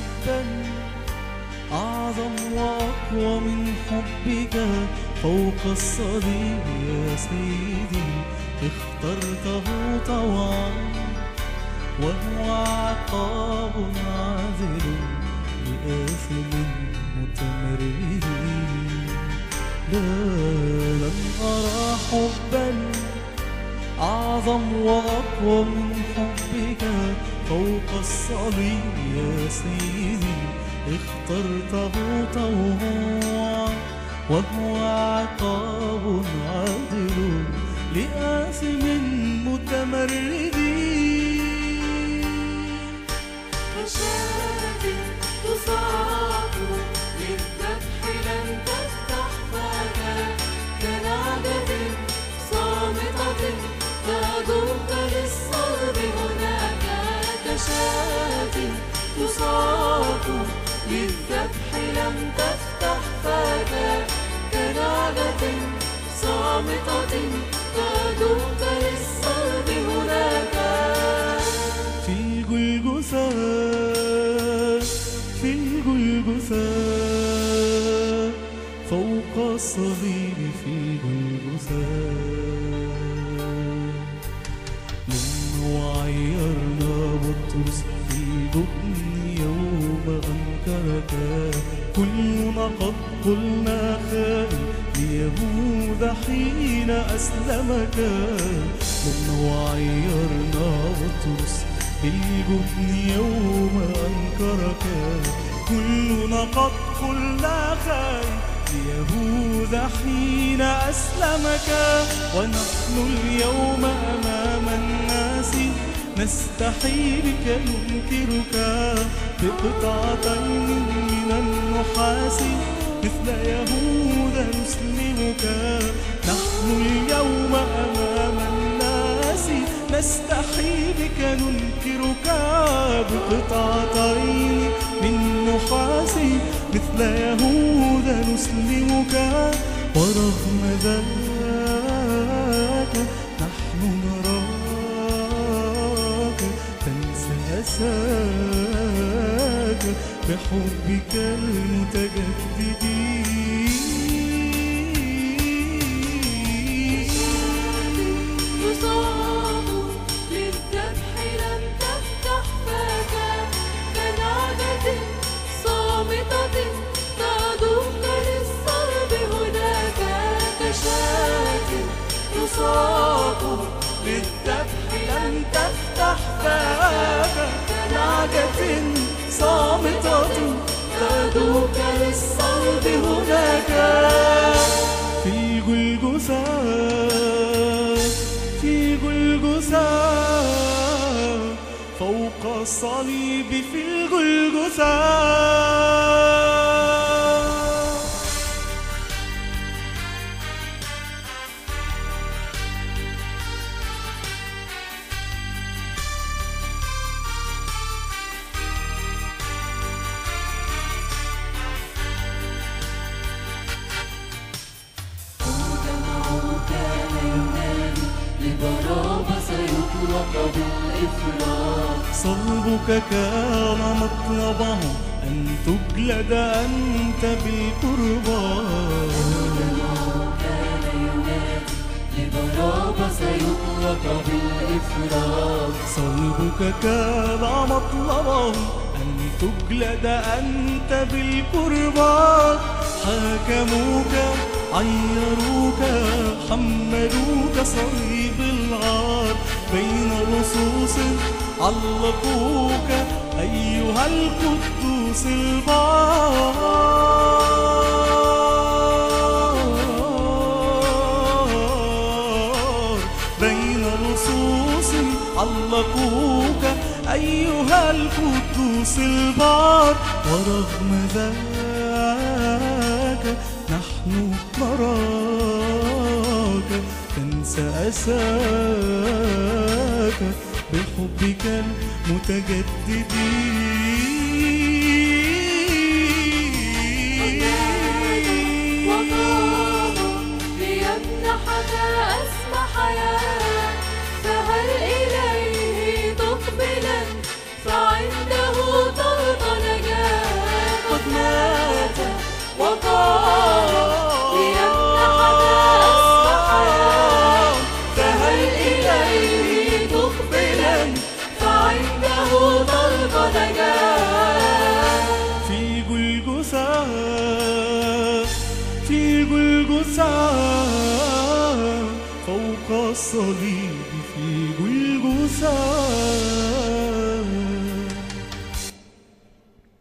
حبا أعظم وأقوى من حبك فوق الصليب يا سيدي اخترته طوعا وهو عقاب عادل لآثم متمرد. لا لم أرى حبا أعظم وأقوى من حبك فوق الصليب يا سيدي اخترته طوعا وهو عقاب عادل لآثم متمرد للذبح لم تفتح فاك كنعجة صامتة تدوك للصلب هناك. في الجلجثة في الجلجثة. فوق الصليب في الجلجثة. قلنا خائن ليهوذا حين أسلمك. لما وعيرنا بطرس بالجبن يوم أنكرك. كلنا قد قلنا خائن ليهوذا حين أسلمك. ونحن اليوم أمام الناس نستحي بك ننكرك بقطعتين من النحاس مثل يهوذا نسلمك نحن اليوم أمام الناس نستحي بك ننكرك بقطعتين من نحاس. مثل يهوذا نسلمك ورغم ذاك نحن نراك. تنسى أساك. بحبك. المتجدد. تدوك للصلب هناك. في جلجثة في جلجثة. فوق الصليب في الجلجثة. صلبك كان مطلبه أن تجلد أنت بالإفراط صلبك كان مطلبه أن تجلد أنت بالقربان حاكموك عيروك حملوك صليب العار بين لصوص علقوك أيها القدوس البار. بين لصوص علقوك أيها القدوس البار. ورغم ذاك نحن نراك تنسى أساك بحبك المتجدد. وطاب ليمنحك أسمى حياة جلجثة فوق الصليب في جلجثة